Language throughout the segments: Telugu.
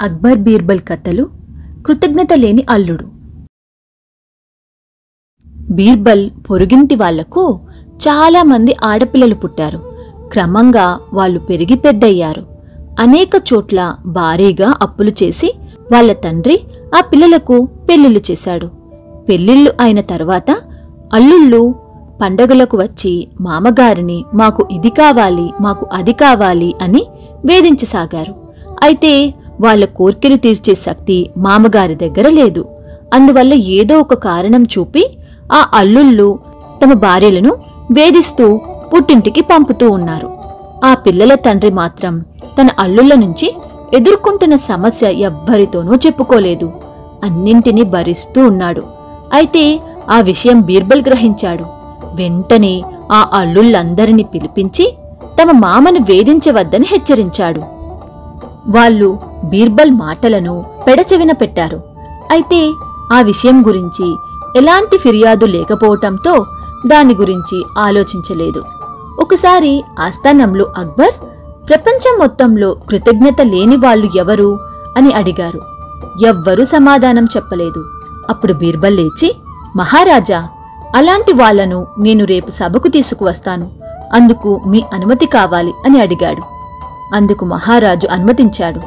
అక్బర్ బీర్బల్ కథలు కృతజ్ఞత లేని అల్లుడు. బీర్బల్ పొరుగింటి వాళ్ళకు చాలామంది ఆడపిల్లలు పుట్టారు. క్రమంగా వాళ్ళు పెరిగి పెద్దయ్యారు. అనేక చోట్ల భారీగా అప్పులు చేసి వాళ్ళ తండ్రి ఆ పిల్లలకు పెళ్ళిళ్ళు చేశాడు. పెళ్ళిళ్ళు అయిన తర్వాత అల్లుళ్ళు పండగలకు వచ్చి మామగారిని మాకు ఇది కావాలి మాకు అది కావాలి అని వేధించసాగారు. అయితే వాళ్ళ కోర్కెలు తీర్చే శక్తి మామగారి దగ్గర లేదు. అందువల్ల ఏదో ఒక కారణం చూపి ఆ అల్లుళ్ళు తమ భార్యలను వేధిస్తూ పుట్టింటికి పంపుతూ ఉన్నారు. ఆ పిల్లల తండ్రి మాత్రం తన అల్లుళ్ళ నుంచి ఎదుర్కొంటున్న సమస్య ఎవ్వరితోనూ చెప్పుకోలేదు. అన్నింటినీ భరిస్తూ ఉన్నాడు. అయితే ఆ విషయం బీర్బల్ గ్రహించాడు. వెంటనే ఆ అల్లుళ్ళందరినీ పిలిపించి తమ మామను వేధించవద్దని హెచ్చరించాడు. వాళ్ళు బీర్బల్ మాటలను పెడచెవిన పెట్టారు. అయితే ఆ విషయం గురించి ఎలాంటి ఫిర్యాదు లేకపోవటంతో దాని గురించి ఆలోచించలేదు. ఒకసారి ఆస్థానంలో అక్బర్ ప్రపంచం మొత్తంలో కృతజ్ఞత లేని వాళ్ళు ఎవరు? అని అడిగారు. ఎవ్వరూ సమాధానం చెప్పలేదు. అప్పుడు బీర్బల్ లేచి మహారాజా అలాంటి వాళ్ళను నేను రేపు సభకు తీసుకువస్తాను. అందుకు మీ అనుమతి కావాలి అని అడిగాడు. అందుకు మహారాజు అనుమతించాడు.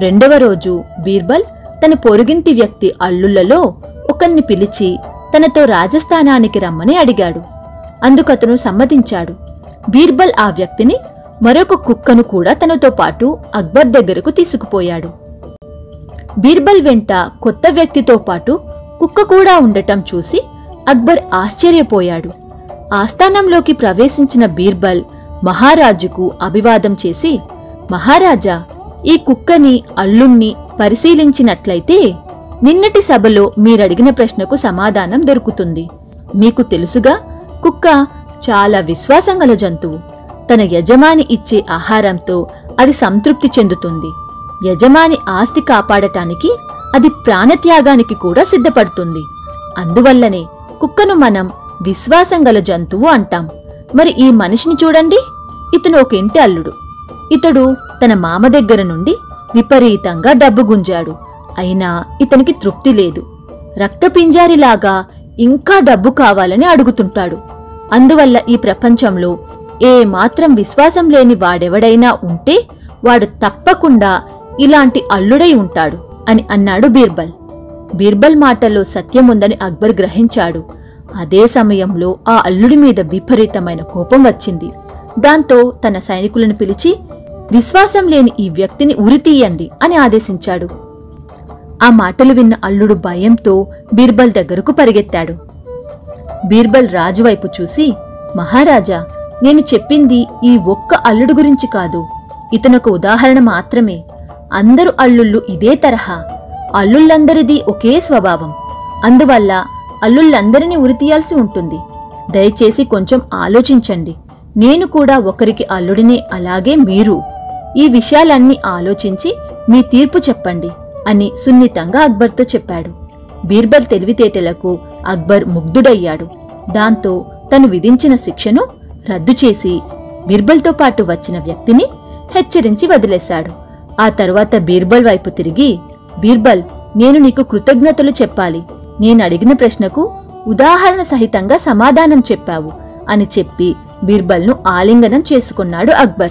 రెండవ రోజు బీర్బల్ తన పొరుగింటి వ్యక్తి అల్లుళ్ళలో ఒకన్ని పిలిచి తనతో రాజస్థానానికి రమ్మని అడిగాడు. అందుకతను సమ్మతించాడు. బీర్బల్ ఆ వ్యక్తిని మరొక కుక్కను కూడా తనతో పాటు అక్బర్ దగ్గరకు తీసుకుపోయాడు. బీర్బల్ వెంట కొత్త వ్యక్తితో పాటు కుక్క కూడా ఉండటం చూసి అక్బర్ ఆశ్చర్యపోయాడు. ఆస్థానంలోకి ప్రవేశించిన బీర్బల్ మహారాజుకు అభివాదం చేసి మహారాజా ఈ కుక్కని అల్లుణ్ణి పరిశీలించినట్లయితే నిన్నటి సభలో మీరడిగిన ప్రశ్నకు సమాధానం దొరుకుతుంది. మీకు తెలుసుగా కుక్క చాలా విశ్వాసం గల జంతువు. తన యజమాని ఇచ్చే ఆహారంతో అది సంతృప్తి చెందుతుంది. యజమాని ఆస్తి కాపాడటానికి అది ప్రాణత్యాగానికి కూడా సిద్ధపడుతుంది. అందువల్లనే కుక్కను మనం విశ్వాసం గల జంతువు అంటాం. మరి ఈ మనిషిని చూడండి. ఇతను ఒక ఇంటి అల్లుడు. ఇతడు తన మామ దగ్గర నుండి విపరీతంగా డబ్బు గుంజాడు. అయినా ఇతనికి తృప్తి లేదు. రక్తపింజారిలాగా ఇంకా డబ్బు కావాలని అడుగుతుంటాడు. అందువల్ల ఈ ప్రపంచంలో ఏ మాత్రం విశ్వాసం లేని వాడెవడైనా ఉంటే వాడు తప్పకుండా ఇలాంటి అల్లుడై ఉంటాడు అని అన్నాడు బీర్బల్. బీర్బల్ మాటల్లో సత్యముందని అక్బర్ గ్రహించాడు. అదే సమయంలో ఆ అల్లుడి మీద విపరీతమైన కోపం వచ్చింది. దాంతో తన సైనికులను పిలిచి విశ్వాసం లేని ఈ వ్యక్తిని ఉరితీయండి అని ఆదేశించాడు. ఆ మాటలు విన్న అల్లుడు భయంతో బీర్బల్ దగ్గరకు పరిగెత్తాడు. బీర్బల్ రాజువైపు చూసి మహారాజా నేను చెప్పింది ఈ ఒక్క అల్లుడు గురించి కాదు. ఇతనొక ఉదాహరణ మాత్రమే. అందరు అల్లుళ్ళు ఇదే తరహా. అల్లుళ్ళందరిది ఒకే స్వభావం. అందువల్ల అల్లుళ్ళందరినీ ఉరితీయాల్సి ఉంటుంది. దయచేసి కొంచెం ఆలోచించండి. నేను కూడా ఒకరికి అల్లుడినే అలాగే మీరు. ఈ విషయాలన్నీ ఆలోచించి మీ తీర్పు చెప్పండి అని సున్నితంగా అక్బర్తో చెప్పాడు. బీర్బల్ తెలివితేటలకు అక్బర్ ముగ్ధుడయ్యాడు. దాంతో తను విధించిన శిక్షను రద్దు చేసి బీర్బల్తో పాటు వచ్చిన వ్యక్తిని హెచ్చరించి వదిలేశాడు. ఆ తరువాత బీర్బల్ వైపు తిరిగి బీర్బల్ నేను నీకు కృతజ్ఞతలు చెప్పాలి. నేను అడిగిన ప్రశ్నకు ఉదాహరణ సహితంగా సమాధానం చెప్పావు అని చెప్పి బీర్బల్ను ఆలింగనం చేసుకున్నాడు అక్బర్.